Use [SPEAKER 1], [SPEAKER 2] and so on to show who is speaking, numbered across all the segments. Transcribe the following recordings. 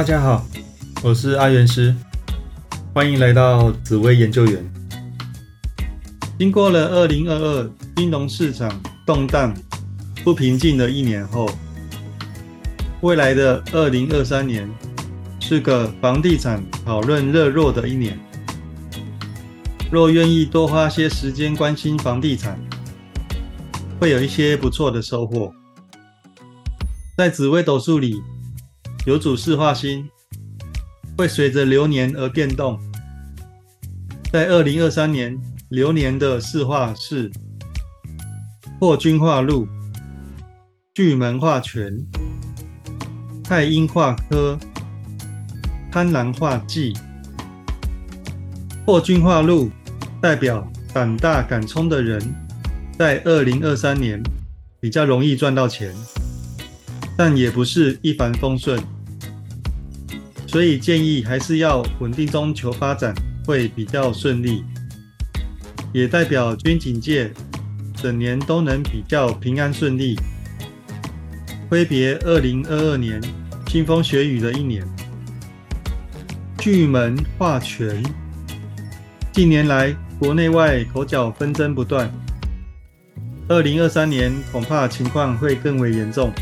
[SPEAKER 1] 大家好，我是阿元师，欢迎来到紫薇研究员。经过了二零二二金融市场动荡不平静的一年后，未来的二零二三年是个房地产讨论热络的一年。若愿意多花些时间关心房地产，会有一些不错的收获。在紫微斗数里，有主四化星会随着流年而变动。在二零二三年，流年的四化是破军化禄、巨门化权、太阴化科、贪狼化忌。破军化禄。代表胆大敢冲的人，在二零二三年比较容易赚到钱，但也不是一帆风顺，所以建议还是要稳定中求发展会比较顺利。也代表军警界整年都能比较平安顺利，挥别二零二二年腥风血雨的一年。巨门化权，近年来。国内外口角纷争不断，二零二三年恐怕情况会更为严重。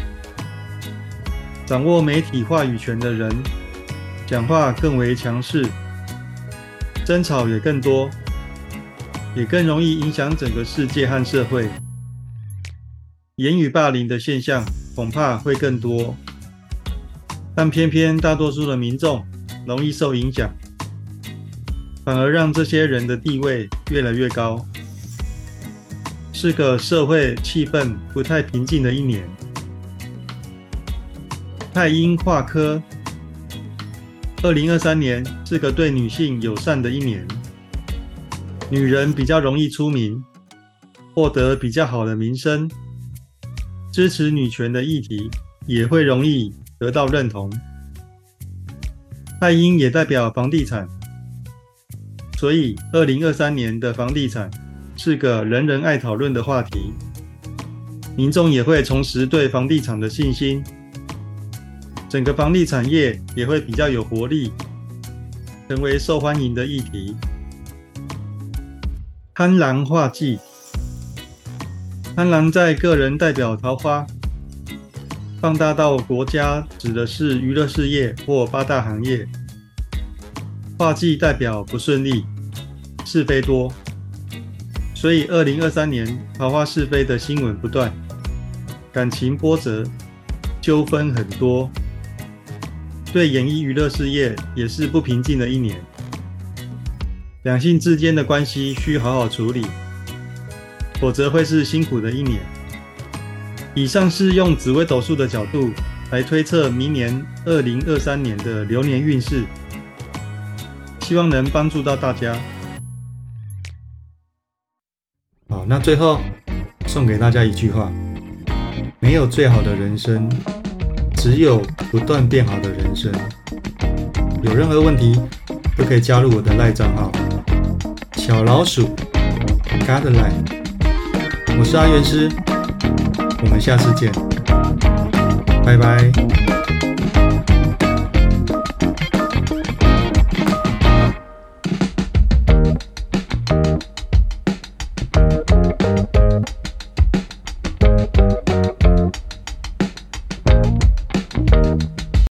[SPEAKER 1] 掌握媒体话语权的人，讲话更为强势，争吵也更多，也更容易影响整个世界和社会。言语霸凌的现象恐怕会更多，但偏偏大多数的民众容易受影响。反而让这些人的地位越来越高，是个社会气氛不太平静的一年。太阴化科，二零二三年是个对女性友善的一年，女人比较容易出名，获得比较好的名声，支持女权的议题也会容易得到认同。太阴也代表房地产。所以，二零二三年的房地产是个人人爱讨论的话题，民众也会重拾对房地产的信心，整个房地产业也会比较有活力，成为受欢迎的议题。贪狼化忌，贪狼在个人代表桃花，放大到国家指的是娱乐事业或八大行业。化忌代表不顺利，是非多，所以二零二三年桃花是非的新闻不断，感情波折，纠纷很多，对演艺娱乐事业也是不平静的一年。两性之间的关系需好好处理，否则会是辛苦的一年。以上是用紫微斗数的角度来推测明年二零二三年的流年运势。希望能帮助到大家。好，那最后送给大家一句话：没有最好的人生，只有不断变好的人生。有任何问题都可以加入我的赖账号小老鼠 Godline。我是阿元师，我们下次见，拜拜。